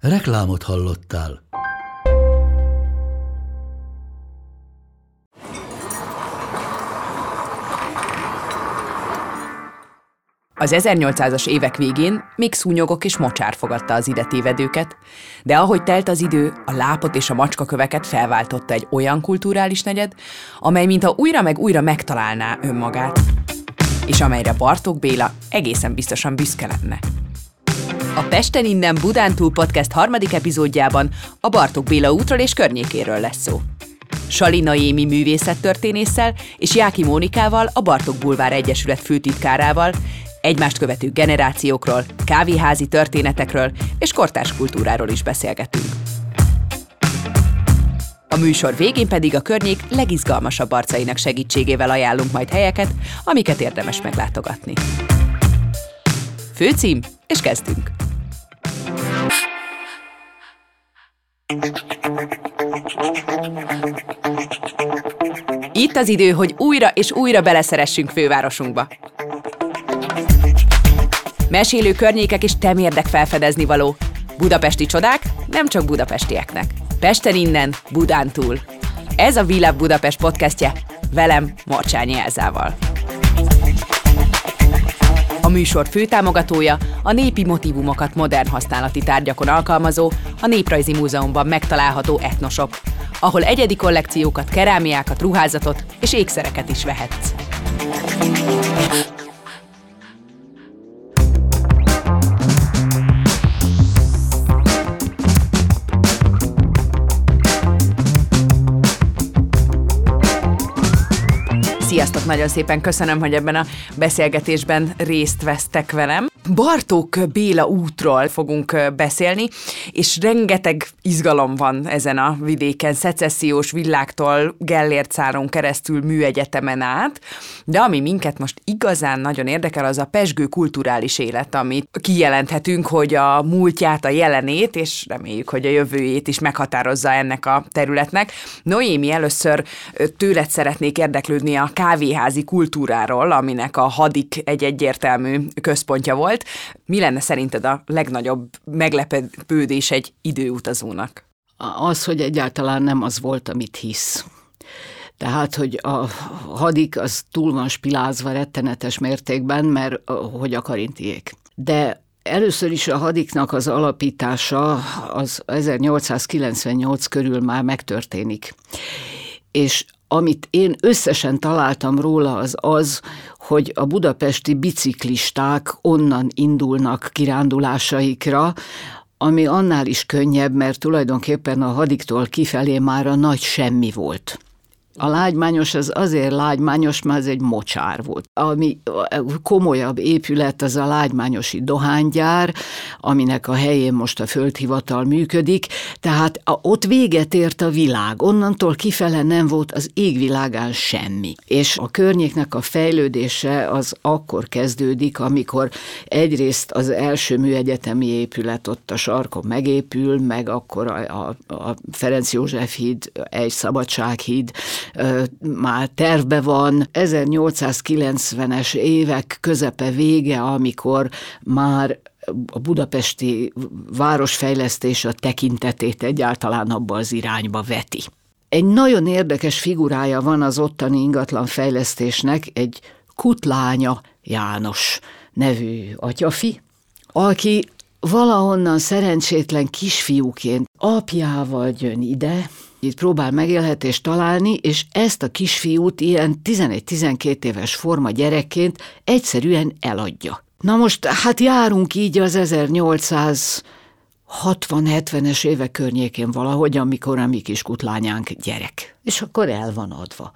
Reklámot hallottál. Az 1800-as évek végén még szúnyogok és mocsár fogadta az ide tévedőket, de ahogy telt az idő, a lápot és a macskaköveket felváltotta egy olyan kulturális negyed, amely mintha újra meg újra megtalálná önmagát, és amelyre Bartók Béla egészen biztosan büszke lenne. A Pesten innen Budántúl podcast harmadik epizódjában a Bartók Béla útról és környékéről lesz szó. Salina Émi művészettörténésszel és Jáki Mónikával, a Bartók Bulvár Egyesület főtitkárával egymást követő generációkról, kávéházi történetekről és kortárs kultúráról is beszélgetünk. A műsor végén pedig a környék legizgalmasabb arcainak segítségével ajánlunk majd helyeket, amiket érdemes meglátogatni. Főcím, és kezdünk! Itt az idő, hogy újra és újra beleszeressünk fővárosunkba. Mesélő környékek és temérdek felfedezni való. Budapesti csodák nem csak budapestieknek. Pesten innen, Budán túl. Ez a Villa Budapest podcastje, velem Marcsányi Elzával. A műsor főtámogatója a népi motivumokat modern használati tárgyakon alkalmazó, a Néprajzi Múzeumban megtalálható etnosop, ahol egyedi kollekciókat, kerámiákat, ruházatot és ékszereket is vehetsz. Nagyon szépen köszönöm, hogy ebben a beszélgetésben részt vesztek velem. Bartók Béla útról fogunk beszélni, és rengeteg izgalom van ezen a vidéken, szecessziós villáktól Gellért száron keresztül műegyetemen át, de ami minket most igazán nagyon érdekel, az a pesgő kulturális élet, amit kijelenthetünk, hogy a múltját, a jelenét, és reméljük, hogy a jövőjét is meghatározza ennek a területnek. Noémi, először tőled szeretnék érdeklődni a kávéházi kultúráról, aminek a hadik egy egyértelmű központja volt, volt. Mi lenne szerinted a legnagyobb meglepődés egy időutazónak? Az, hogy egyáltalán nem az volt, amit hisz. Tehát, hogy a hadik az túl van spilázva rettenetes mértékben, mert hogy a karintiék. De Először is a hadiknak az alapítása az 1898 körül már megtörténik. És amit én összesen találtam róla, az az, hogy a budapesti biciklisták onnan indulnak kirándulásaikra, ami annál is könnyebb, mert tulajdonképpen a hadiktól kifelé már a nagy semmi volt. A lágymányos az azért lágymányos, mert ez egy mocsár volt. Ami komolyabb épület, az a lágymányosi dohánygyár, aminek a helyén most a földhivatal működik, tehát ott véget ért a világ. Onnantól kifele nem volt az égvilágán semmi. És a környéknek a fejlődése az akkor kezdődik, amikor egyrészt az első műegyetemi épület ott a sarkon megépül, meg akkor a, a, a Ferenc József híd, egy szabadsághíd, már tervbe van. 1890-es évek közepe vége, amikor már a budapesti városfejlesztés a tekintetét egyáltalán abba az irányba veti. Egy nagyon érdekes figurája van az ottani ingatlanfejlesztésnek, egy kutlánya János nevű atyafi, aki valahonnan szerencsétlen kisfiúként apjával jön ide, itt próbál megélhetést találni, és ezt a kisfiút ilyen 11-12 éves forma gyerekként egyszerűen eladja. Na most, hát járunk így az 1800 60-70-es évek környékén valahogy, amikor a mi kis kutlányánk gyerek. És akkor el van adva.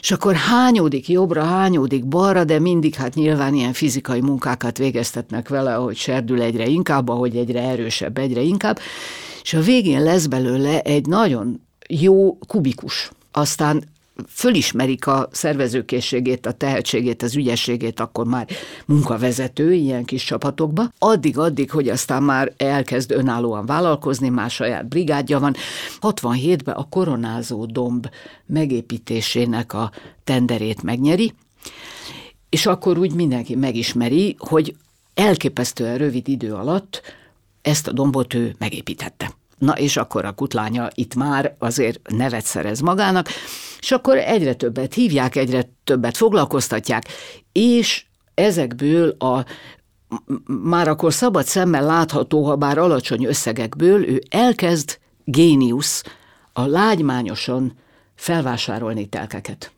És akkor hányódik jobbra, hányódik balra, de mindig hát nyilván ilyen fizikai munkákat végeztetnek vele, ahogy serdül egyre inkább, ahogy egyre erősebb, egyre inkább, és a végén lesz belőle egy nagyon jó kubikus. Aztán fölismerik a szervezőkészségét, a tehetségét, az ügyességét, akkor már munkavezető ilyen kis csapatokba. Addig-addig, hogy aztán már elkezd önállóan vállalkozni, már saját brigádja van. 67-ben a koronázó domb megépítésének a tenderét megnyeri, és akkor úgy mindenki megismeri, hogy elképesztően rövid idő alatt ezt a dombot ő megépítette. Na és akkor a kutlánya itt már azért nevet szerez magának, és akkor egyre többet hívják, egyre többet foglalkoztatják, és ezekből a már akkor szabad szemmel látható, ha bár alacsony összegekből, ő elkezd géniusz a lágymányosan felvásárolni telkeket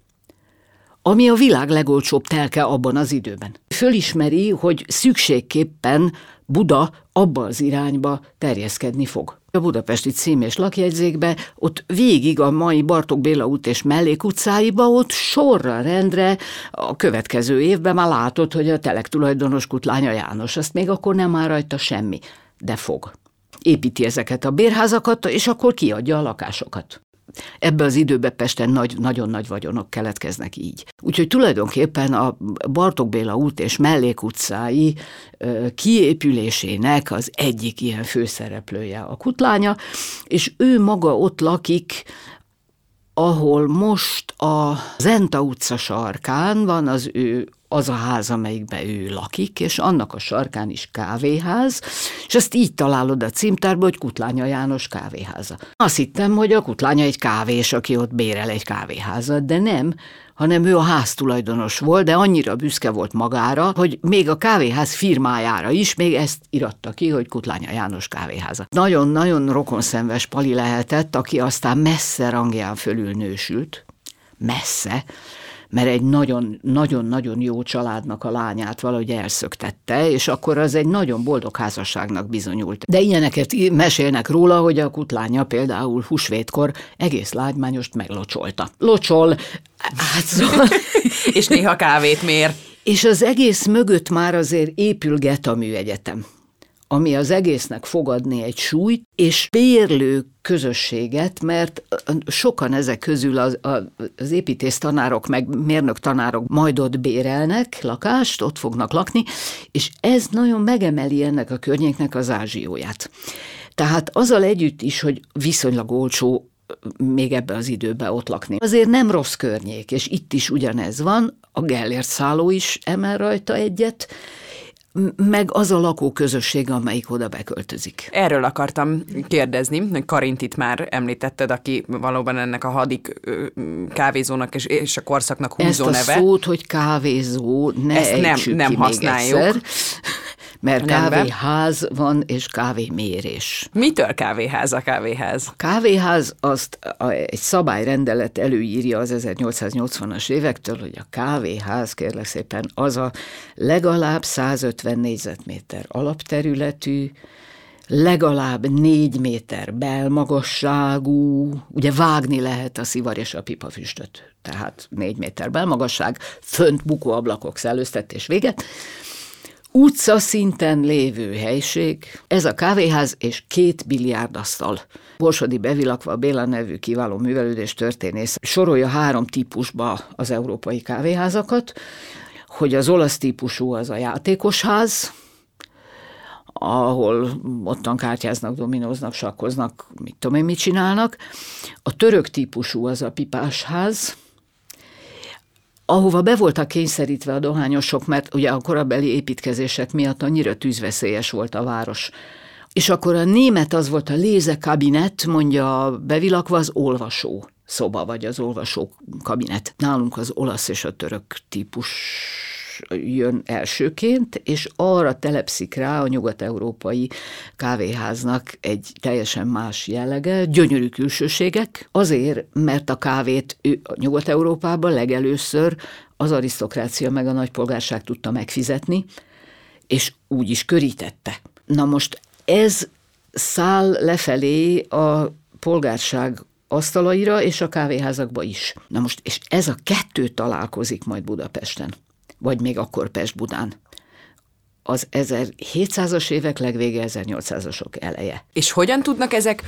ami a világ legolcsóbb telke abban az időben. Fölismeri, hogy szükségképpen Buda abba az irányba terjeszkedni fog. A budapesti cím és lakjegyzékbe, ott végig a mai Bartók Béla út és mellékutcáiba, ott sorra rendre a következő évben már látod, hogy a telek tulajdonos Kutlánya János, azt még akkor nem áll rajta semmi, de fog. Építi ezeket a bérházakat, és akkor kiadja a lakásokat. Ebbe az időbe Pesten nagy, nagyon nagy vagyonok keletkeznek így. Úgyhogy tulajdonképpen a Bartók Béla út és mellékutcái kiépülésének az egyik ilyen főszereplője a kutlánya, és ő maga ott lakik ahol most a Zenta utca sarkán van az ő az a ház, amelyikben ő lakik, és annak a sarkán is kávéház, és ezt így találod a címtárba, hogy Kutlánya János kávéháza. Azt hittem, hogy a Kutlánya egy kávés, aki ott bérel egy kávéházat, de nem, hanem ő a háztulajdonos volt, de annyira büszke volt magára, hogy még a kávéház firmájára is még ezt iratta ki, hogy Kutlánya János kávéháza. Nagyon-nagyon rokonszenves pali lehetett, aki aztán messze rangján fölül nősült, messze, mert egy nagyon-nagyon jó családnak a lányát valahogy elszöktette, és akkor az egy nagyon boldog házasságnak bizonyult. De ilyeneket mesélnek róla, hogy a kutlánya például húsvétkor egész lágymányost meglocsolta. Locsol, hát szóval... és néha kávét mér. És az egész mögött már azért épülget a műegyetem ami az egésznek fogadni egy súlyt, és bérlő közösséget, mert sokan ezek közül az, az építész tanárok, meg mérnök tanárok majd ott bérelnek lakást, ott fognak lakni, és ez nagyon megemeli ennek a környéknek az ázsióját. Tehát azzal együtt is, hogy viszonylag olcsó még ebbe az időbe ott lakni. Azért nem rossz környék, és itt is ugyanez van, a Gellért szálló is emel rajta egyet, meg az a lakóközösség, amelyik oda beköltözik. Erről akartam kérdezni, hogy Karintit már említetted, aki valóban ennek a hadik kávézónak és, és a korszaknak húzó Ezt a neve. szót, hogy kávézó, ne Ezt nem, nem használjuk. Egyszer mert kávéház van, és kávémérés. Mitől kávéház a kávéház? A kávéház azt a, egy szabályrendelet előírja az 1880-as évektől, hogy a kávéház, kérlek szépen, az a legalább 150 négyzetméter alapterületű, legalább négy méter belmagasságú, ugye vágni lehet a szivar és a pipafüstöt, tehát négy méter belmagasság, fönt bukóablakok szellőztetés véget, utca szinten lévő helység, ez a kávéház és két biliárdasztal. Borsodi Bevilakva Béla nevű kiváló művelődés történész sorolja három típusba az európai kávéházakat, hogy az olasz típusú az a játékos ház, ahol ottan kártyáznak, dominóznak, sakkoznak, mit tudom én, mit csinálnak. A török típusú az a pipásház, ahova be voltak kényszerítve a dohányosok, mert ugye a korabeli építkezések miatt annyira tűzveszélyes volt a város. És akkor a német az volt a lézekabinet, mondja bevilakva az olvasó szoba, vagy az olvasó kabinet. Nálunk az olasz és a török típus jön elsőként, és arra telepszik rá a nyugat-európai kávéháznak egy teljesen más jellege, gyönyörű külsőségek, azért, mert a kávét ő, a Nyugat-Európában legelőször az arisztokrácia meg a nagypolgárság tudta megfizetni, és úgy is körítette. Na most ez száll lefelé a polgárság asztalaira és a kávéházakba is. Na most, és ez a kettő találkozik majd Budapesten, vagy még akkor Pest-Budán az 1700-as évek legvége, 1800-asok eleje. És hogyan tudnak ezek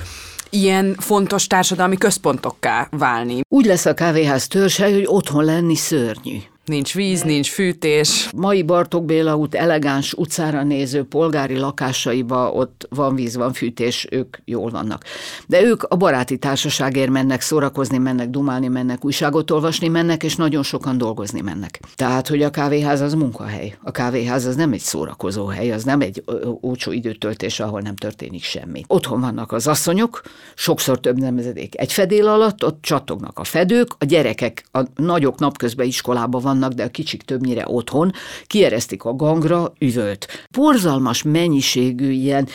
ilyen fontos társadalmi központokká válni? Úgy lesz a kávéház törzse, hogy otthon lenni szörnyű. Nincs víz, nincs fűtés. Mai Bartók Béla út elegáns utcára néző polgári lakásaiba ott van víz, van fűtés, ők jól vannak. De ők a baráti társaságért mennek szórakozni, mennek dumálni, mennek újságot olvasni, mennek, és nagyon sokan dolgozni mennek. Tehát, hogy a kávéház az munkahely. A kávéház az nem egy szórakozó hely, az nem egy ócsó időtöltés, ahol nem történik semmi. Otthon vannak az asszonyok, sokszor több nemzedék egy fedél alatt, ott csattognak a fedők, a gyerekek a nagyok napközben iskolában van vannak, de a kicsik többnyire otthon, kieresztik a gangra üvölt. Porzalmas mennyiségű ilyen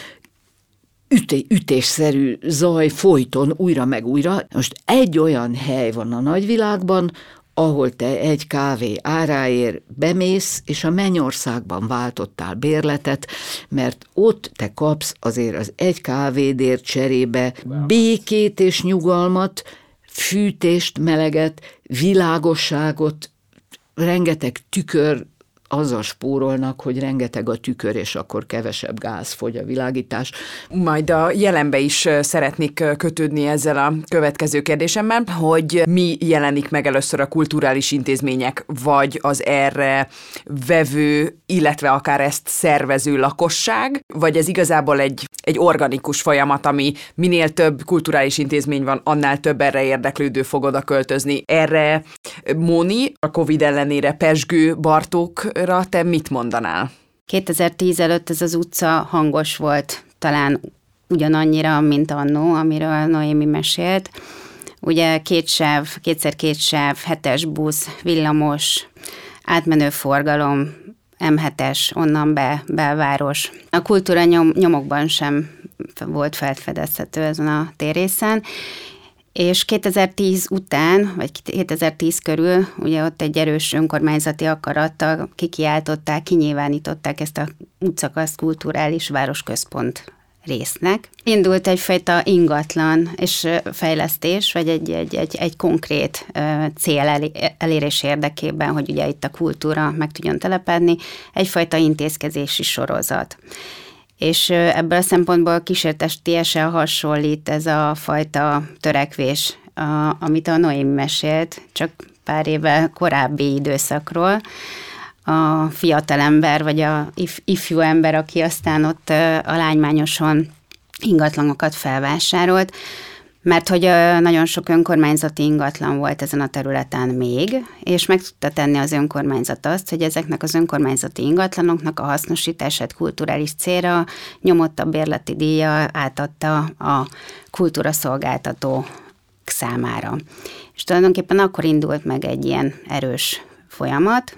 üté, ütésszerű zaj folyton újra meg újra. Most egy olyan hely van a nagyvilágban, ahol te egy kávé áráért bemész, és a mennyországban váltottál bérletet, mert ott te kapsz azért az egy kávédért cserébe békét és nyugalmat, fűtést, meleget, világosságot, rengeteg tükör azzal spórolnak, hogy rengeteg a tükör, és akkor kevesebb gáz fogy a világítás. Majd a jelenbe is szeretnék kötődni ezzel a következő kérdésemmel, hogy mi jelenik meg először a kulturális intézmények, vagy az erre vevő, illetve akár ezt szervező lakosság, vagy ez igazából egy, egy organikus folyamat, ami minél több kulturális intézmény van, annál több erre érdeklődő fog oda költözni. Erre Móni, a Covid ellenére pesgő Bartók ra te mit mondanál? 2010 előtt ez az utca hangos volt, talán ugyanannyira, mint annó, amiről Noémi mesélt. Ugye két sáv, kétszer két sáv, hetes busz, villamos, átmenő forgalom, M7-es, onnan be, belváros. A kultúra nyom, nyomokban sem volt felfedezhető ezen a térészen, és 2010 után, vagy 2010 körül, ugye ott egy erős önkormányzati akarattal kikiáltották, kinyilvánították ezt a útszakaszt kulturális városközpont résznek. Indult egyfajta ingatlan és fejlesztés, vagy egy, egy, egy, egy konkrét cél elérés érdekében, hogy ugye itt a kultúra meg tudjon telepedni, egyfajta intézkedési sorozat és ebből a szempontból kísértestiesen hasonlít ez a fajta törekvés, a, amit a Noémi mesélt, csak pár éve korábbi időszakról, a fiatalember, vagy a if, ifjú ember, aki aztán ott a lánymányoson ingatlanokat felvásárolt, mert hogy nagyon sok önkormányzati ingatlan volt ezen a területen még, és meg tudta tenni az önkormányzat azt, hogy ezeknek az önkormányzati ingatlanoknak a hasznosítását kulturális célra nyomottabb bérleti díja átadta a kultúra szolgáltató számára. És tulajdonképpen akkor indult meg egy ilyen erős folyamat,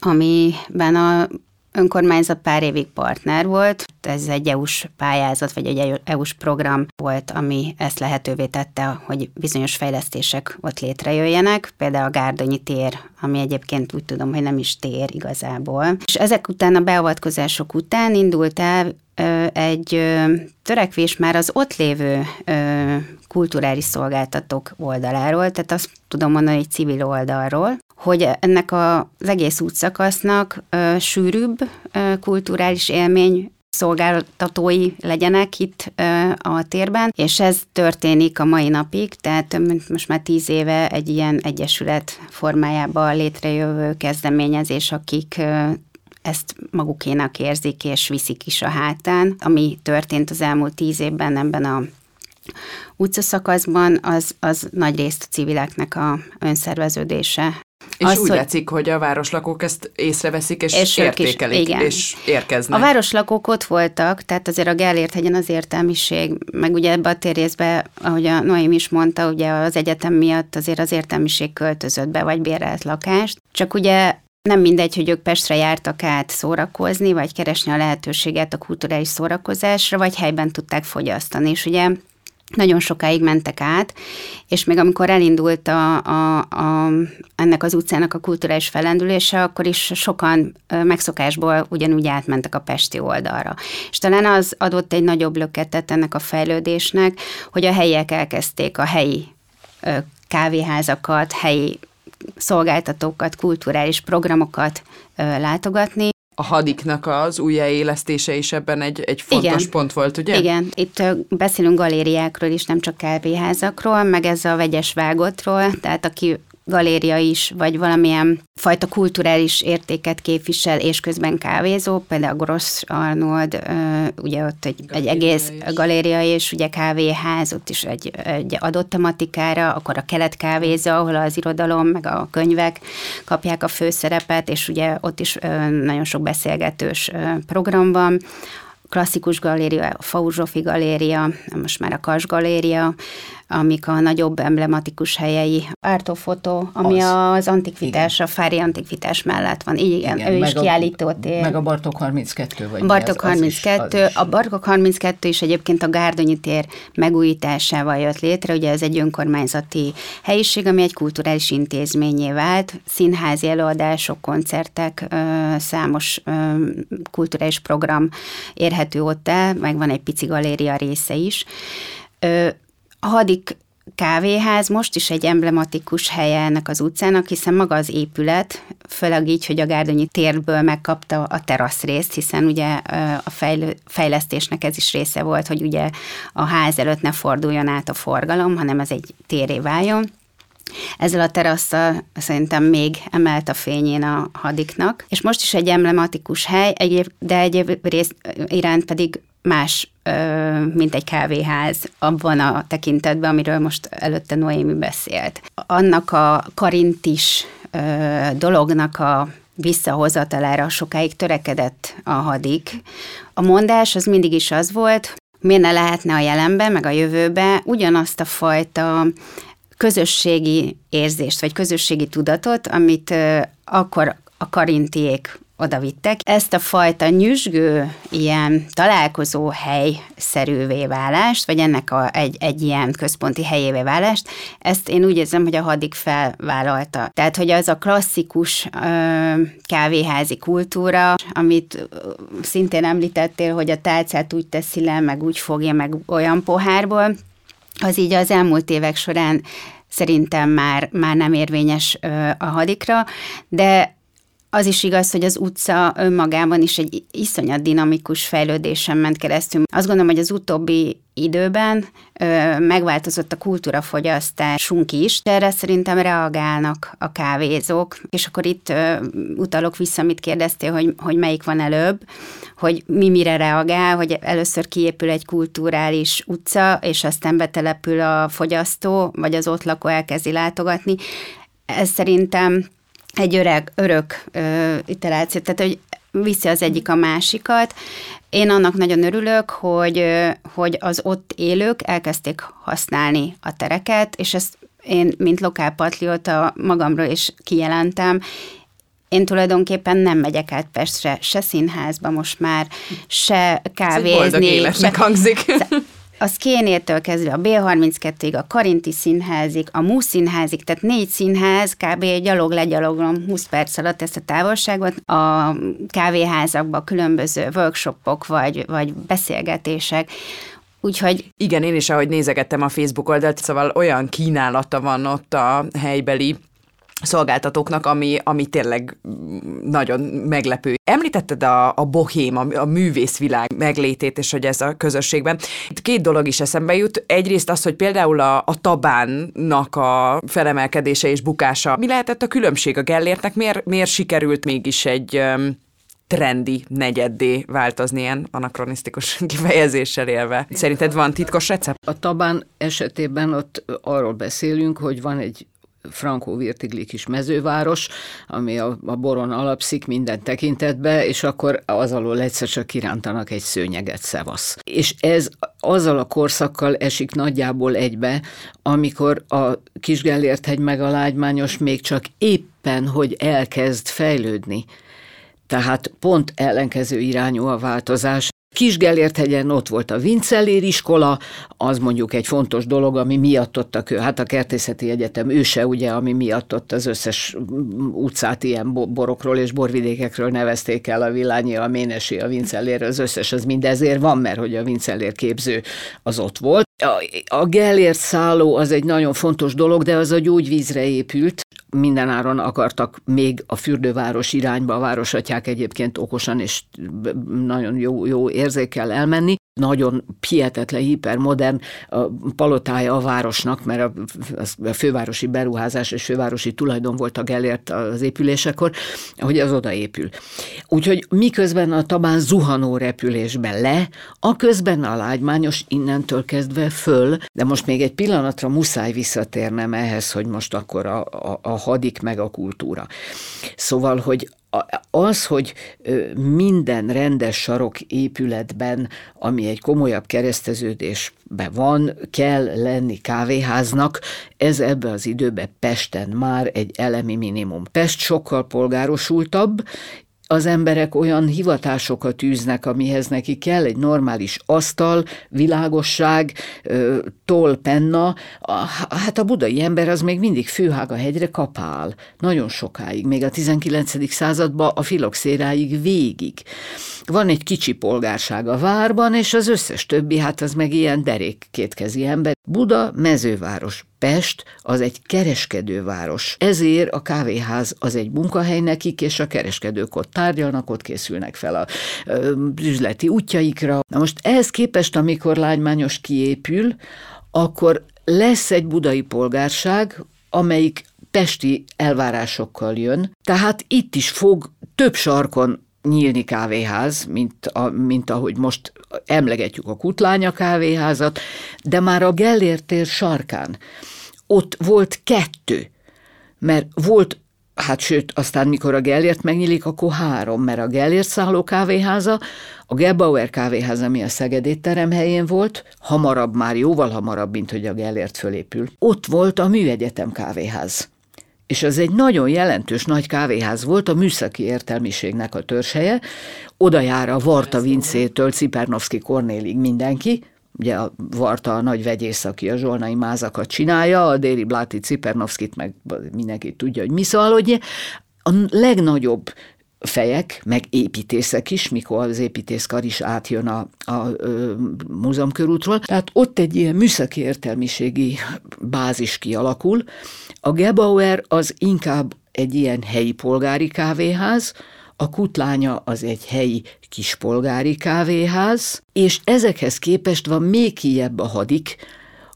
amiben a önkormányzat pár évig partner volt. Ez egy EU-s pályázat, vagy egy EU-s program volt, ami ezt lehetővé tette, hogy bizonyos fejlesztések ott létrejöjjenek. Például a Gárdonyi tér, ami egyébként úgy tudom, hogy nem is tér igazából. És ezek után, a beavatkozások után indult el egy törekvés már az ott lévő kulturális szolgáltatók oldaláról, tehát azt tudom mondani, hogy civil oldalról, hogy ennek az egész útszakasznak sűrűbb kulturális élmény szolgáltatói legyenek itt a térben, és ez történik a mai napig, tehát most már tíz éve egy ilyen egyesület formájában létrejövő kezdeményezés, akik ezt magukénak érzik és viszik is a hátán. Ami történt az elmúlt tíz évben ebben a utcaszakaszban, az, az nagy részt a civileknek a önszerveződése. És az, úgy hogy... látszik, hogy a városlakók ezt észreveszik, és, és értékelik, is, igen. és érkeznek. A városlakók ott voltak, tehát azért a Gellért hegyen az értelmiség, meg ugye ebbe a térrészbe, ahogy a Noém is mondta, ugye az egyetem miatt azért az értelmiség költözött be, vagy bérelt lakást. Csak ugye nem mindegy, hogy ők Pestre jártak át szórakozni, vagy keresni a lehetőséget a kulturális szórakozásra, vagy helyben tudták fogyasztani. És ugye nagyon sokáig mentek át, és még amikor elindult a, a, a, ennek az utcának a kulturális felendülése, akkor is sokan megszokásból ugyanúgy átmentek a Pesti oldalra. És talán az adott egy nagyobb löketet ennek a fejlődésnek, hogy a helyiek elkezdték a helyi kávéházakat, helyi szolgáltatókat, kulturális programokat látogatni, a hadiknak az újjáélesztése is ebben egy, egy fontos Igen. pont volt, ugye? Igen, itt beszélünk galériákról is, nem csak kávéházakról, meg ez a vegyes vágotról, tehát aki galéria is, vagy valamilyen fajta kulturális értéket képvisel, és közben kávézó, például Gross Arnold, ugye ott egy, egy egész is. galéria, és ugye kávéház, ott is egy, egy adott tematikára, akkor a kelet kávézó, ahol az irodalom, meg a könyvek kapják a főszerepet, és ugye ott is nagyon sok beszélgetős program van, klasszikus galéria, a Fauzsofi galéria, most már a Kas galéria, amik a nagyobb emblematikus helyei. Ártófotó, ami az, az antikvitás, igen. a Fári antikvitás mellett van. Igen, igen ő is kiállított. Meg a Bartok 32, vagy Bartok az, 32. Az is, az a Bartok 32 is egyébként a Gárdonyi tér megújításával jött létre. Ugye ez egy önkormányzati helyiség, ami egy kulturális intézményé vált. Színházi előadások, koncertek, számos kulturális program érhető ott el, meg van egy pici galéria része is a hadik kávéház most is egy emblematikus helye ennek az utcának, hiszen maga az épület, főleg így, hogy a Gárdonyi térből megkapta a terasz részt, hiszen ugye a fejlesztésnek ez is része volt, hogy ugye a ház előtt ne forduljon át a forgalom, hanem ez egy téré váljon. Ezzel a terasszal szerintem még emelt a fényén a hadiknak, és most is egy emblematikus hely, egyéb, de egyéb rész iránt pedig más, mint egy kávéház abban a tekintetben, amiről most előtte Noémi beszélt. Annak a karintis dolognak a visszahozatalára sokáig törekedett a hadik. A mondás az mindig is az volt, miért ne lehetne a jelenben, meg a jövőben ugyanazt a fajta közösségi érzést, vagy közösségi tudatot, amit akkor a karintiék oda vittek. Ezt a fajta nyüzsgő, ilyen találkozó helyszerűvé válást, vagy ennek a, egy, egy ilyen központi helyévé válást, ezt én úgy érzem, hogy a hadik felvállalta. Tehát, hogy az a klasszikus ö, kávéházi kultúra, amit szintén említettél, hogy a tálcát úgy teszi le, meg úgy fogja, meg olyan pohárból, az így az elmúlt évek során szerintem már, már nem érvényes a hadikra, de az is igaz, hogy az utca önmagában is egy iszonyat dinamikus fejlődésen ment keresztül. Azt gondolom, hogy az utóbbi időben ö, megváltozott a kultúrafogyasztásunk is, erre szerintem reagálnak a kávézók, és akkor itt ö, utalok vissza, amit kérdeztél, hogy, hogy melyik van előbb, hogy mi mire reagál, hogy először kiépül egy kulturális utca, és aztán betelepül a fogyasztó, vagy az ott lakó elkezdi látogatni. Ez szerintem egy öreg, örök ö, iteráció, tehát hogy viszi az egyik a másikat. Én annak nagyon örülök, hogy, hogy az ott élők elkezdték használni a tereket, és ezt én, mint lokálpatrióta magamról is kijelentem, én tulajdonképpen nem megyek át Pestre, se színházba most már, se kávézni. Ez se, hangzik. Az Kénétől kezdve a B32-ig, a Karinti színházig, a Mú színházig, tehát négy színház, kb. gyalog legyalogom 20 perc alatt ezt a távolságot. A kávéházakban különböző workshopok vagy, vagy beszélgetések, Úgyhogy... Igen, én is, ahogy nézegettem a Facebook oldalt, szóval olyan kínálata van ott a helybeli szolgáltatóknak, ami, ami tényleg nagyon meglepő. Említetted a, a bohém, a, a művészvilág meglétét, és hogy ez a közösségben. Itt két dolog is eszembe jut. Egyrészt az, hogy például a, a tabánnak a felemelkedése és bukása. Mi lehetett a különbség a Gellértnek? Miért, miért sikerült mégis egy trendi negyeddé változni ilyen anakronisztikus kifejezéssel élve. Szerinted van titkos recept? A tabán esetében ott arról beszélünk, hogy van egy Frankó Virtigli kis mezőváros, ami a, a boron alapszik minden tekintetbe, és akkor az alól egyszer csak kirántanak egy szőnyeget, szevasz. És ez azzal a korszakkal esik nagyjából egybe, amikor a Kisgellért hegy meg a lágymányos még csak éppen, hogy elkezd fejlődni. Tehát pont ellenkező irányú a változás. Kisgellérthegyen ott volt a Vincellér iskola, az mondjuk egy fontos dolog, ami miatt ott a kö, hát a Kertészeti Egyetem őse, ugye, ami miatt ott az összes utcát ilyen borokról és borvidékekről nevezték el, a Villányi, a Ménesi, a Vincellér, az összes az mindezért van, mert hogy a Vincellér képző az ott volt. A, Gellért szálló az egy nagyon fontos dolog, de az a gyógyvízre épült, mindenáron akartak még a fürdőváros irányba, a városatyák egyébként okosan és nagyon jó, jó érzékkel elmenni. Nagyon pietetlen, hipermodern a palotája a városnak, mert a, a fővárosi beruházás és fővárosi tulajdon volt a Gellért az épülésekor, hogy az odaépül. Úgyhogy miközben a Tabán zuhanó repülésben le, a közben a lágymányos innentől kezdve föl, de most még egy pillanatra muszáj visszatérnem ehhez, hogy most akkor a, a, a hadik meg a kultúra. Szóval, hogy az, hogy minden rendes sarok épületben, ami egy komolyabb kereszteződésben van, kell lenni kávéháznak, ez ebbe az időbe Pesten már egy elemi minimum. Pest sokkal polgárosultabb, az emberek olyan hivatásokat űznek, amihez neki kell egy normális asztal, világosság, toll, penna. Hát a budai ember az még mindig főhága hegyre kapál. Nagyon sokáig, még a 19. században a filoxéráig végig. Van egy kicsi polgárság a várban, és az összes többi, hát az meg ilyen derék kétkezi ember. Buda mezőváros, Pest az egy kereskedőváros. Ezért a kávéház az egy munkahely nekik, és a kereskedők ott tárgyalnak, ott készülnek fel a üzleti útjaikra. Na most ehhez képest, amikor lágymányos kiépül, akkor lesz egy budai polgárság, amelyik pesti elvárásokkal jön, tehát itt is fog több sarkon nyílni kávéház, mint, a, mint ahogy most emlegetjük a Kutlánya kávéházat, de már a Gellért sarkán ott volt kettő, mert volt Hát sőt, aztán mikor a Gellért megnyílik, akkor három, mert a Gellért szálló kávéháza, a Gebauer kávéháza, ami a Szegedét terem helyén volt, hamarabb, már jóval hamarabb, mint hogy a Gellért fölépül. Ott volt a Műegyetem kávéház. És az egy nagyon jelentős nagy kávéház volt, a műszaki értelmiségnek a törzshelye. Oda jár a Varta Vincétől Cipernovszki Kornélig mindenki, ugye a Varta a nagy vegyész, aki a zsolnai mázakat csinálja, a Déri Bláti Cipernovszkit meg mindenki tudja, hogy mi szóval, hogy a legnagyobb fejek, meg építészek is, mikor az építészkar is átjön a, a, a múzeumkörútról. Tehát ott egy ilyen műszaki értelmiségi bázis kialakul. A Gebauer az inkább egy ilyen helyi polgári kávéház, a kutlánya az egy helyi kispolgári kávéház, és ezekhez képest van még kijebb a hadik,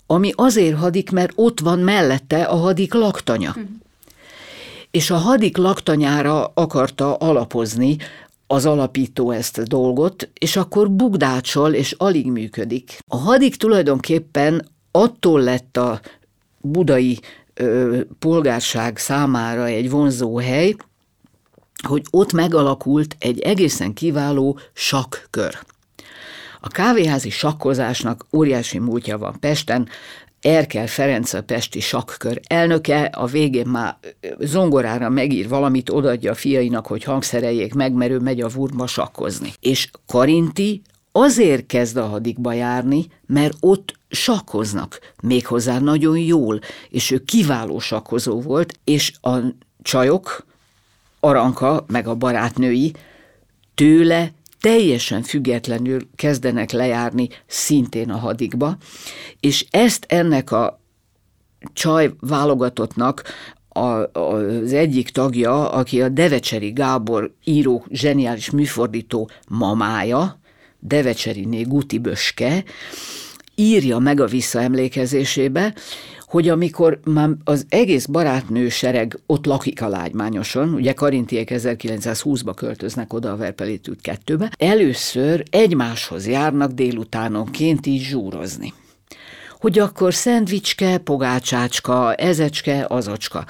ami azért hadik, mert ott van mellette a hadik laktanya. Hm. És a hadik laktanyára akarta alapozni az alapító ezt a dolgot, és akkor bugdácsol, és alig működik. A hadik tulajdonképpen attól lett a budai polgárság számára egy vonzó hely, hogy ott megalakult egy egészen kiváló sakkör. A kávéházi sakkozásnak óriási múltja van Pesten, Erkel Ferenc a Pesti sakkör elnöke, a végén már zongorára megír valamit, odaadja a fiainak, hogy hangszereljék meg, mert ő megy a vurma sakkozni. És Karinti azért kezd a hadikba járni, mert ott sakkoznak, méghozzá nagyon jól, és ő kiváló sakkozó volt, és a csajok, Aranka, meg a barátnői tőle teljesen függetlenül kezdenek lejárni szintén a hadikba, és ezt ennek a csaj válogatottnak a, az egyik tagja, aki a Devecseri Gábor író, zseniális műfordító mamája, Devecseriné Guti Böske, írja meg a visszaemlékezésébe, hogy amikor már az egész barátnő sereg ott lakik a lágymányoson, ugye karintiek 1920-ba költöznek oda a Verpelitűt kettőbe, először egymáshoz járnak délutánonként így zsúrozni. Hogy akkor szendvicske, pogácsácska, ezecske, azacska.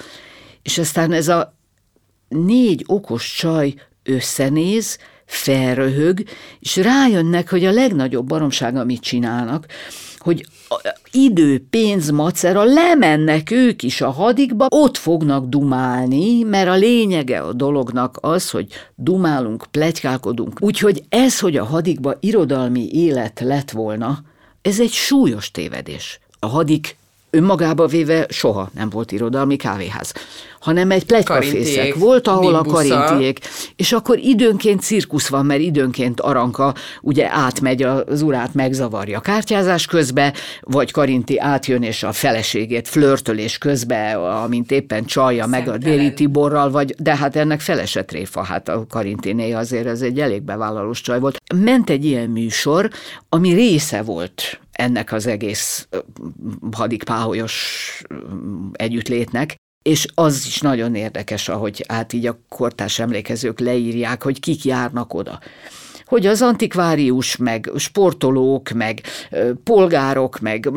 És aztán ez a négy okos csaj összenéz, felröhög, és rájönnek, hogy a legnagyobb baromság, amit csinálnak, hogy idő, pénz, macera, lemennek ők is a hadikba, ott fognak dumálni, mert a lényege a dolognak az, hogy dumálunk, plegykálkodunk. Úgyhogy ez, hogy a hadikba irodalmi élet lett volna, ez egy súlyos tévedés. A hadik önmagába véve soha nem volt irodalmi kávéház, hanem egy plegykafészek volt, ahol a karintiék. És akkor időnként cirkusz van, mert időnként Aranka ugye átmegy, az urát megzavarja kártyázás közbe, vagy Karinti átjön, és a feleségét flörtölés közbe, amint éppen csalja meg a Déri Tiborral, vagy, de hát ennek feleset tréfa, hát a Karintiné azért ez egy elég bevállalós csaj volt. Ment egy ilyen műsor, ami része volt ennek az egész hadikpáholyos együttlétnek, és az is nagyon érdekes, ahogy át így a kortárs emlékezők leírják, hogy kik járnak oda hogy az antikvárius, meg sportolók, meg polgárok, meg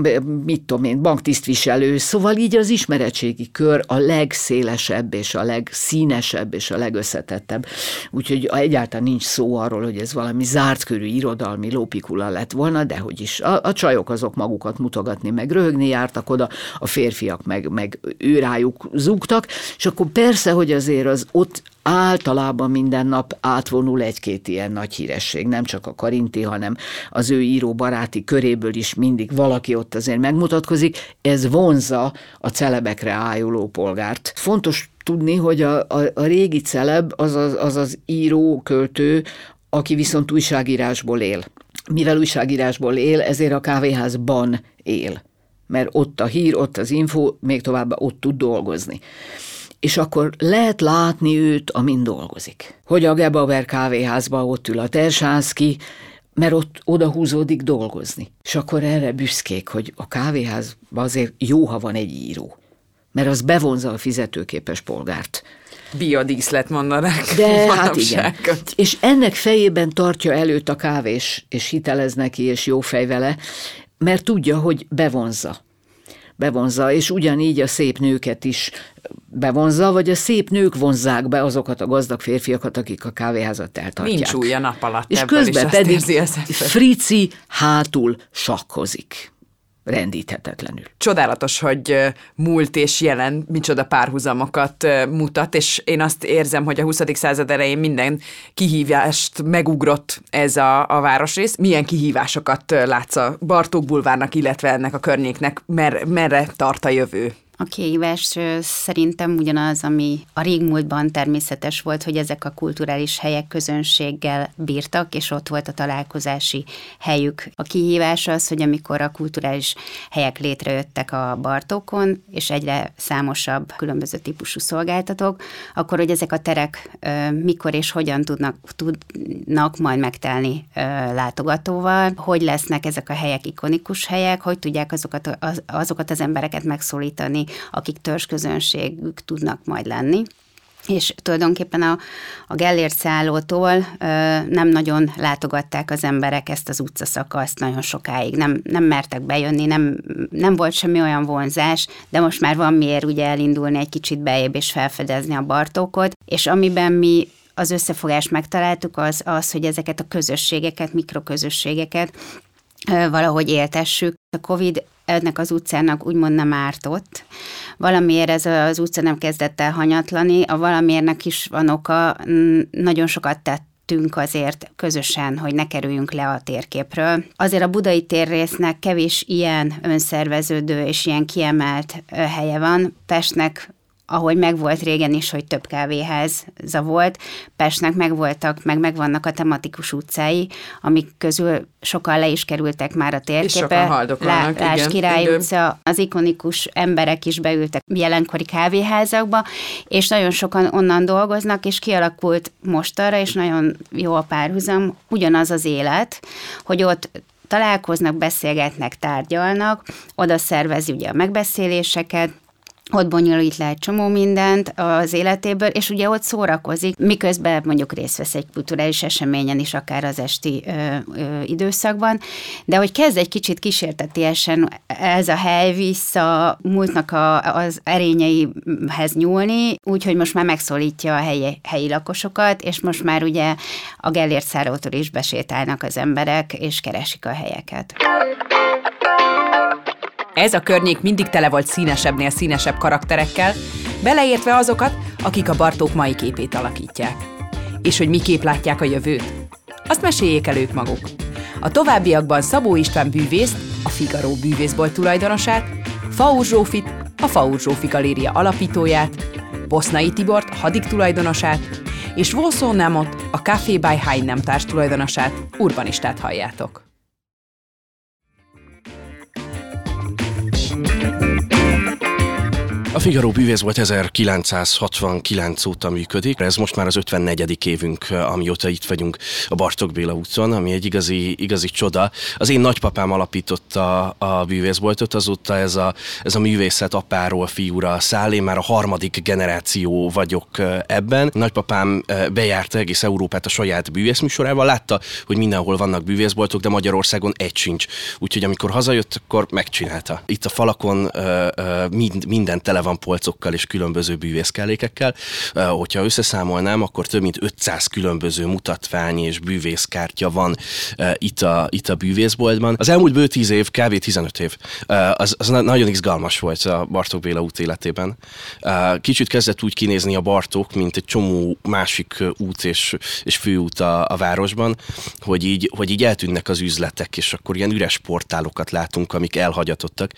mit tudom én, banktisztviselő, szóval így az ismeretségi kör a legszélesebb és a legszínesebb és a legösszetettebb. Úgyhogy egyáltalán nincs szó arról, hogy ez valami zárt körű irodalmi lópikula lett volna, de hogy is. A, a csajok azok magukat mutogatni, meg röhögni jártak oda, a férfiak meg, meg őrájuk zúgtak, és akkor persze, hogy azért az ott általában minden nap átvonul egy-két ilyen nagy híresség, nem csak a Karinti, hanem az ő író baráti köréből is mindig valaki ott azért megmutatkozik, ez vonza a celebekre ájuló polgárt. Fontos tudni, hogy a, a, a régi celeb az az, az az író, költő, aki viszont újságírásból él. Mivel újságírásból él, ezért a kávéházban él. Mert ott a hír, ott az info, még tovább ott tud dolgozni és akkor lehet látni őt, amin dolgozik. Hogy a Gebauer kávéházba ott ül a Tersánszki, mert ott oda húzódik dolgozni. És akkor erre büszkék, hogy a kávéházban azért jó, ha van egy író. Mert az bevonza a fizetőképes polgárt. Biodíszlet mondanák. De hát igen. És ennek fejében tartja előtt a kávés, és hitelez neki, és jó fej vele, mert tudja, hogy bevonza bevonza, és ugyanígy a szép nőket is bevonza, vagy a szép nők vonzák be azokat a gazdag férfiakat, akik a kávéházat eltartják. Nincs új a nap alatt. És közben pedig Frici hátul sakkozik rendíthetetlenül. Csodálatos, hogy múlt és jelen micsoda párhuzamokat mutat, és én azt érzem, hogy a 20. század elején minden kihívást megugrott ez a, a városrész. Milyen kihívásokat látsz a Bartók bulvárnak, illetve ennek a környéknek, mer, merre tart a jövő? A kihívás szerintem ugyanaz, ami a régmúltban természetes volt, hogy ezek a kulturális helyek közönséggel bírtak, és ott volt a találkozási helyük. A kihívás az, hogy amikor a kulturális helyek létrejöttek a Bartókon, és egyre számosabb különböző típusú szolgáltatók, akkor hogy ezek a terek mikor és hogyan tudnak, tudnak majd megtelni látogatóval, hogy lesznek ezek a helyek ikonikus helyek, hogy tudják azokat az, azokat az embereket megszólítani, akik törzsközönségük tudnak majd lenni. És tulajdonképpen a, a Gellért szállótól ö, nem nagyon látogatták az emberek ezt az utcaszakaszt nagyon sokáig, nem, nem mertek bejönni, nem, nem volt semmi olyan vonzás, de most már van miért ugye elindulni egy kicsit bejébb és felfedezni a Bartókot, és amiben mi az összefogást megtaláltuk, az az, hogy ezeket a közösségeket, mikroközösségeket valahogy éltessük. A Covid ennek az utcának úgymond nem ártott. Valamiért ez az utca nem kezdett el hanyatlani, a valamérnek is van oka, nagyon sokat tett azért közösen, hogy ne kerüljünk le a térképről. Azért a budai térrésznek kevés ilyen önszerveződő és ilyen kiemelt helye van. Pestnek ahogy megvolt régen is, hogy több kávéház volt, Pestnek megvoltak, meg megvannak a tematikus utcái, amik közül sokan le is kerültek már a térképe. Lá, Lás Király igen. utca, az ikonikus emberek is beültek jelenkori kávéházakba, és nagyon sokan onnan dolgoznak, és kialakult most arra, és nagyon jó a párhuzam, ugyanaz az élet, hogy ott találkoznak, beszélgetnek, tárgyalnak, oda szervezi ugye a megbeszéléseket, ott bonyolít le egy csomó mindent az életéből, és ugye ott szórakozik, miközben mondjuk részt vesz egy kulturális eseményen is, akár az esti ö, ö, időszakban, de hogy kezd egy kicsit kísértetiesen ez a hely vissza múltnak a, az erényeihez nyúlni, úgyhogy most már megszólítja a helyi, helyi lakosokat, és most már ugye a Gellért szárótól is besétálnak az emberek, és keresik a helyeket. Ez a környék mindig tele volt színesebbnél színesebb karakterekkel, beleértve azokat, akik a Bartók mai képét alakítják. És hogy miképp látják a jövőt? Azt meséljék el ők maguk. A továbbiakban Szabó István bűvészt, a Figaro bűvészbolt tulajdonosát, Faur Zsófit, a Faur Zsófi Galéria alapítóját, Bosznai Tibort, hadik tulajdonosát, és Volszó Nemot, a Café by Heinem társ tulajdonosát, urbanistát halljátok. A Figaro bűvész volt 1969 óta működik. Ez most már az 54. évünk, amióta itt vagyunk a Bartok Béla úton, ami egy igazi, igazi csoda. Az én nagypapám alapította a bűvészboltot, azóta ez a, ez a művészet apáról fiúra száll. Én már a harmadik generáció vagyok ebben. Nagypapám bejárta egész Európát a saját bűvészműsorával, látta, hogy mindenhol vannak bűvészboltok, de Magyarországon egy sincs. Úgyhogy amikor hazajött, akkor megcsinálta. Itt a falakon mind, minden tele van polcokkal és különböző bűvészkellékekkel. Hogyha összeszámolnám, akkor több mint 500 különböző mutatvány és bűvészkártya van itt a, itt a bűvészboltban. Az elmúlt bő 10 év, kb. 15 év, az, az nagyon izgalmas volt a Bartók Béla út életében. Kicsit kezdett úgy kinézni a Bartók, mint egy csomó másik út és, és főút a, a városban, hogy így, hogy így eltűnnek az üzletek, és akkor ilyen üres portálokat látunk, amik elhagyatottak,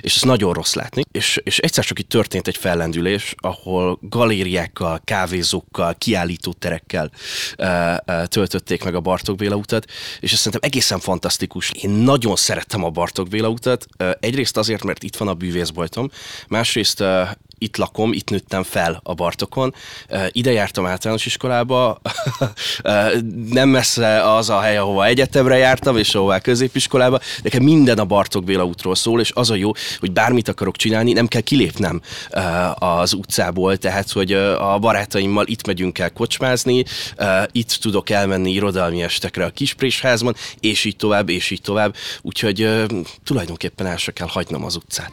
és ez nagyon rossz látni. És, és egyszer csak itt történt egy fellendülés, ahol galériákkal, kávézókkal, kiállítóterekkel töltötték meg a Bartók Béla utat, és ezt szerintem egészen fantasztikus. Én nagyon szerettem a Bartók Béla utat, egyrészt azért, mert itt van a bűvészboltom, másrészt itt lakom, itt nőttem fel a Bartokon. Ide jártam általános iskolába, nem messze az a hely, ahova egyetemre jártam, és ahová középiskolába. Nekem minden a Bartok Béla útról szól, és az a jó, hogy bármit akarok csinálni, nem kell kilépnem az utcából, tehát, hogy a barátaimmal itt megyünk el kocsmázni, itt tudok elmenni irodalmi estekre a Kisprésházban, és így tovább, és így tovább. Úgyhogy tulajdonképpen el se kell hagynom az utcát.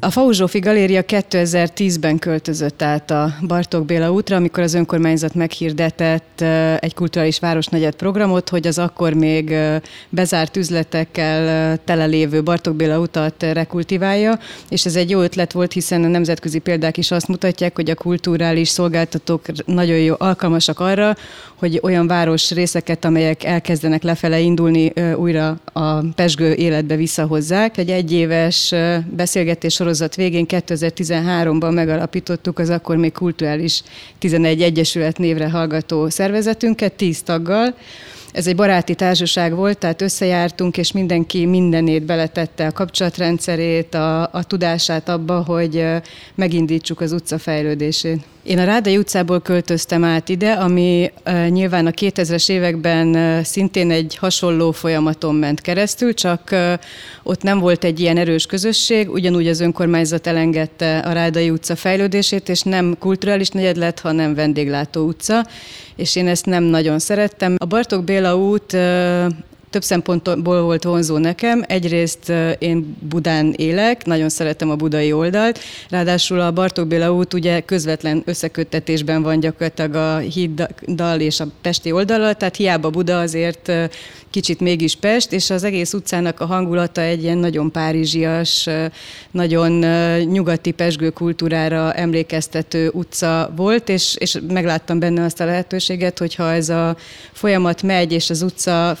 A Fauzsófi Galéria 2010-ben költözött át a Bartók Béla útra, amikor az önkormányzat meghirdetett egy kulturális városnegyed programot, hogy az akkor még bezárt üzletekkel telelévő Bartók Béla utat rekultiválja, és ez egy jó ötlet volt, hiszen a nemzetközi példák is azt mutatják, hogy a kulturális szolgáltatók nagyon jó alkalmasak arra, hogy olyan város részeket, amelyek elkezdenek lefele indulni, újra a pesgő életbe visszahozzák. Egy egyéves beszélgetés sorozat végén 2013-ban megalapítottuk az akkor még kulturális 11 egyesület névre hallgató szervezetünket, 10 taggal, ez egy baráti társaság volt, tehát összejártunk, és mindenki mindenét beletette a kapcsolatrendszerét, a, a tudását abba, hogy megindítsuk az utca fejlődését. Én a Rádai utcából költöztem át ide, ami nyilván a 2000-es években szintén egy hasonló folyamaton ment keresztül, csak ott nem volt egy ilyen erős közösség, ugyanúgy az önkormányzat elengedte a Rádai utca fejlődését, és nem kulturális negyed lett, hanem vendéglátó utca, és én ezt nem nagyon szerettem. A Bartók Béla út több szempontból volt vonzó nekem. Egyrészt én Budán élek, nagyon szeretem a budai oldalt, ráadásul a Bartók Béla út ugye közvetlen összeköttetésben van gyakorlatilag a híddal és a pesti oldalal, tehát hiába Buda azért kicsit mégis Pest, és az egész utcának a hangulata egy ilyen nagyon párizsias, nagyon nyugati pesgő kultúrára emlékeztető utca volt, és, és megláttam benne azt a lehetőséget, hogyha ez a folyamat megy, és az utca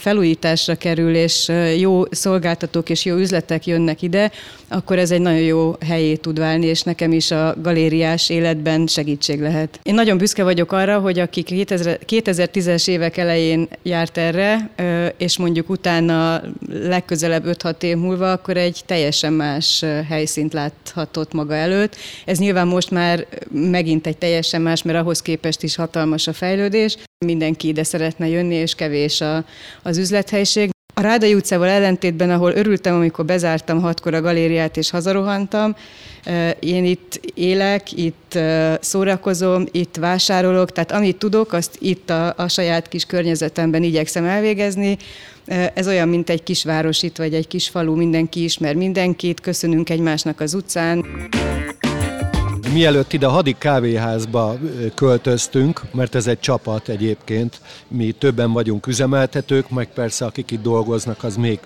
felújításra kerül, és jó szolgáltatók és jó üzletek jönnek ide, akkor ez egy nagyon jó helyé tud válni, és nekem is a galériás életben segítség lehet. Én nagyon büszke vagyok arra, hogy aki 2010-es évek elején járt erre, és mondjuk utána legközelebb 5-6 év múlva, akkor egy teljesen más helyszínt láthatott maga előtt. Ez nyilván most már megint egy teljesen más, mert ahhoz képest is hatalmas a fejlődés. Mindenki ide szeretne jönni, és kevés a, az üzlethelység. A Rádai utcával ellentétben, ahol örültem, amikor bezártam hatkor a galériát és hazarohantam, én itt élek, itt szórakozom, itt vásárolok, tehát amit tudok, azt itt a, a saját kis környezetemben igyekszem elvégezni. Ez olyan, mint egy kisváros itt, vagy egy kis falu, mindenki ismer mindenkit, köszönünk egymásnak az utcán mielőtt ide a Hadik kávéházba költöztünk, mert ez egy csapat egyébként, mi többen vagyunk üzemeltetők, meg persze akik itt dolgoznak, az még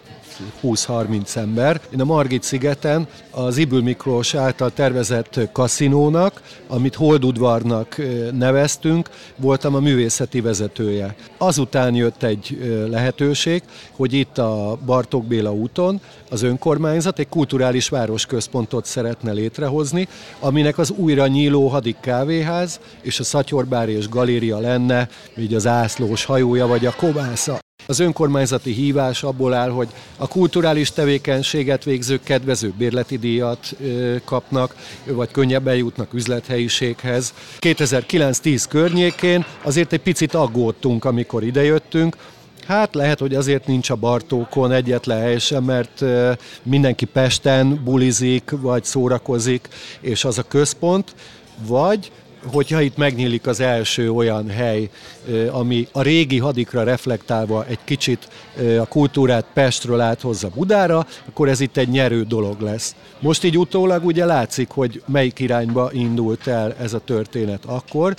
20-30 ember. Én a Margit szigeten az Ibül Miklós által tervezett kaszinónak, amit Holdudvarnak neveztünk, voltam a művészeti vezetője. Azután jött egy lehetőség, hogy itt a Bartók Béla úton az önkormányzat egy kulturális városközpontot szeretne létrehozni, aminek az újra nyíló hadik kávéház és a Szatyorbár és galéria lenne, így az ászlós hajója vagy a kovásza. Az önkormányzati hívás abból áll, hogy a kulturális tevékenységet végzők kedvező bérleti díjat kapnak, vagy könnyebben jutnak üzlethelyiséghez. 2009-10 környékén azért egy picit aggódtunk, amikor idejöttünk, Hát lehet, hogy azért nincs a Bartókon egyetlen hely sem, mert mindenki Pesten bulizik, vagy szórakozik, és az a központ, vagy hogyha itt megnyílik az első olyan hely, ami a régi hadikra reflektálva egy kicsit a kultúrát Pestről áthozza Budára, akkor ez itt egy nyerő dolog lesz. Most így utólag ugye látszik, hogy melyik irányba indult el ez a történet akkor,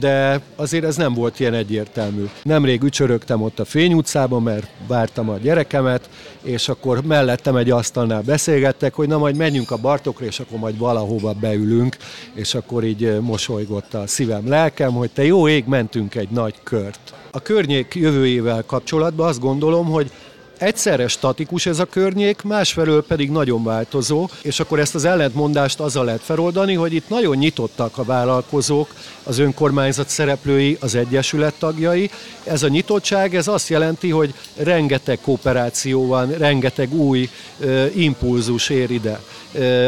de azért ez nem volt ilyen egyértelmű. Nemrég ücsörögtem ott a Fény utcában, mert vártam a gyerekemet, és akkor mellettem egy asztalnál beszélgettek, hogy na majd menjünk a Bartokra, és akkor majd valahova beülünk, és akkor így mosolygott a szívem, lelkem, hogy te jó ég, mentünk egy nagy kört. A környék jövőjével kapcsolatban azt gondolom, hogy egyszerre statikus ez a környék, másfelől pedig nagyon változó, és akkor ezt az ellentmondást azzal lehet feloldani, hogy itt nagyon nyitottak a vállalkozók, az önkormányzat szereplői, az egyesület tagjai. Ez a nyitottság, ez azt jelenti, hogy rengeteg kooperáció van, rengeteg új ö, impulzus ér ide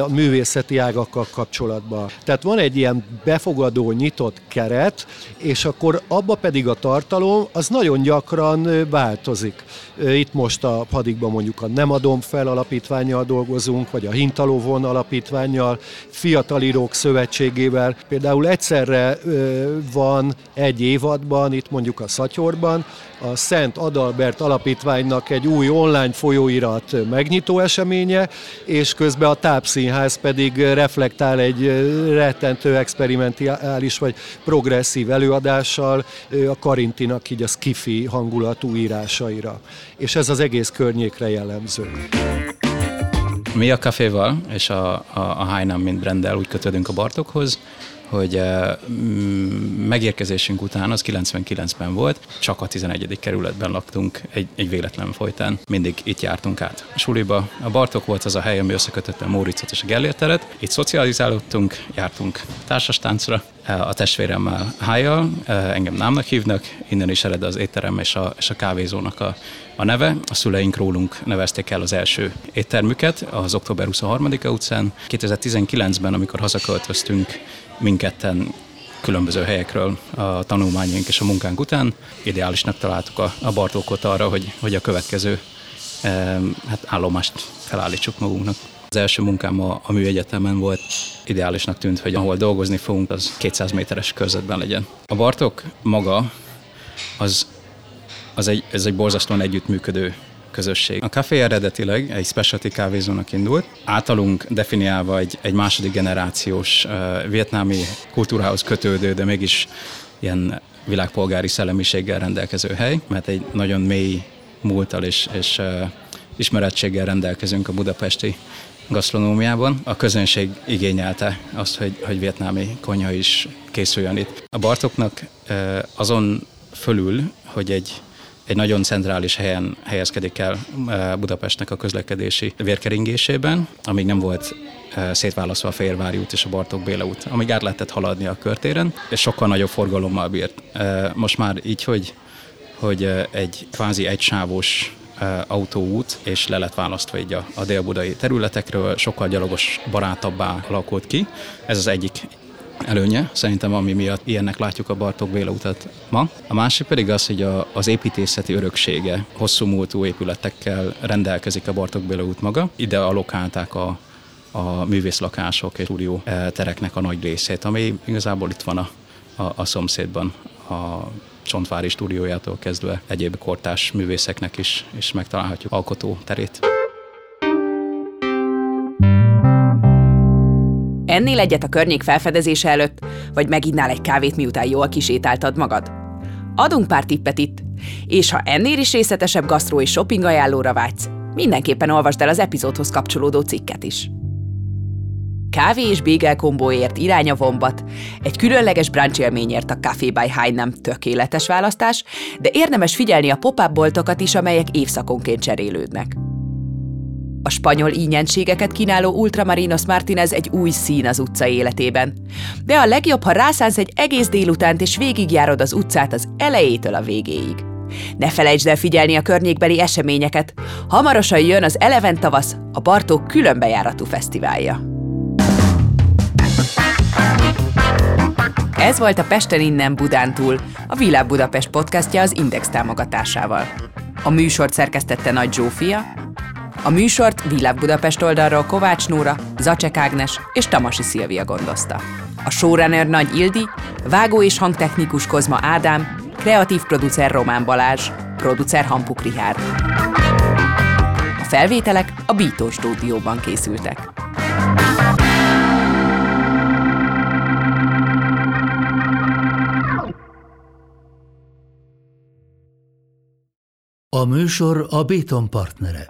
a művészeti ágakkal kapcsolatban. Tehát van egy ilyen befogadó, nyitott keret, és akkor abba pedig a tartalom, az nagyon gyakran változik. Itt most a padikban mondjuk a Nem adom fel alapítványjal dolgozunk, vagy a Hintalovon alapítványjal, Fiatalírók Szövetségével. Például egyszerre van egy évadban, itt mondjuk a Szatyorban, a Szent Adalbert Alapítványnak egy új online folyóirat megnyitó eseménye, és közben a Tápszínház pedig reflektál egy rettentő experimentális vagy progresszív előadással a Karintinak így a skifi hangulatú írásaira. És ez az egész környékre jellemző. Mi a kaféval és a, a, a Hainam mint brenddel úgy kötődünk a Bartokhoz, hogy megérkezésünk után, az 99-ben volt, csak a 11. kerületben laktunk egy, egy véletlen folytán. Mindig itt jártunk át. A suliba a Bartok volt az a hely, ami összekötötte a Móricot és a Gellért. Itt szocializálódtunk, jártunk társastáncra, a testvéremmel Hájjal, engem námnak hívnak, innen is ered az étterem és a, és a kávézónak a, a neve. A szüleink rólunk nevezték el az első éttermüket az október 23-a utcán. 2019-ben, amikor hazaköltöztünk, minketten különböző helyekről a tanulmányaink és a munkánk után. Ideálisnak találtuk a, a Bartókot arra, hogy, hogy a következő e, hát állomást felállítsuk magunknak. Az első munkám a, a műegyetemen volt, ideálisnak tűnt, hogy ahol dolgozni fogunk, az 200 méteres körzetben legyen. A Bartók maga az, az egy, ez egy borzasztóan együttműködő közösség. A kafé eredetileg egy specialty kávézónak indult, általunk definiálva egy, egy második generációs uh, vietnámi kultúrához kötődő, de mégis ilyen világpolgári szellemiséggel rendelkező hely, mert egy nagyon mély múltal és, és uh, ismerettséggel rendelkezünk a budapesti gasztronómiában. A közönség igényelte azt, hogy, hogy vietnámi konyha is készüljön itt. A Bartoknak azon fölül, hogy egy egy nagyon centrális helyen helyezkedik el eh, Budapestnek a közlekedési vérkeringésében, amíg nem volt eh, szétválasztva a Fehérvári út és a Bartók Béla út, amíg át lehetett haladni a körtéren, és sokkal nagyobb forgalommal bírt. Eh, most már így, hogy, hogy egy kvázi egysávos autóút, és le lett választva így a, a délbudai területekről, sokkal gyalogos barátabbá alakult ki. Ez az egyik előnye, szerintem ami miatt ilyennek látjuk a Bartók Béla utat ma. A másik pedig az, hogy a, az építészeti öröksége hosszú múltú épületekkel rendelkezik a Bartók Béla út maga. Ide alokálták a, a művészlakások és stúdió eh, tereknek a nagy részét, ami igazából itt van a, a, a szomszédban, a Csontvári stúdiójától kezdve egyéb kortás művészeknek is, is megtalálhatjuk alkotó terét. Ennél egyet a környék felfedezése előtt, vagy meginnál egy kávét, miután jól kisétáltad magad? Adunk pár tippet itt, és ha ennél is részletesebb gasztró és shopping ajánlóra vágysz, Mindenképpen olvasd el az epizódhoz kapcsolódó cikket is. Kávé és bégel kombóért irány a vombat, egy különleges brunch élményért a Café by High nem tökéletes választás, de érdemes figyelni a pop-up boltokat is, amelyek évszakonként cserélődnek. A spanyol ínyentségeket kínáló Ultramarinos Martinez egy új szín az utca életében. De a legjobb, ha rászánsz egy egész délutánt és végigjárod az utcát az elejétől a végéig. Ne felejtsd el figyelni a környékbeli eseményeket. Hamarosan jön az Eleven tavasz, a Bartók különbejáratú fesztiválja. Ez volt a Pesten innen Budán túl, a Világ Budapest podcastja az Index támogatásával. A műsort szerkesztette Nagy Zsófia, a műsort Világ Budapest oldalról Kovács Nóra, Zacek Ágnes és Tamasi Szilvia gondozta. A showrunner Nagy Ildi, vágó és hangtechnikus Kozma Ádám, kreatív producer Román Balázs, producer Hampuk Rihár. A felvételek a Bító stúdióban készültek. A műsor a Béton partnere.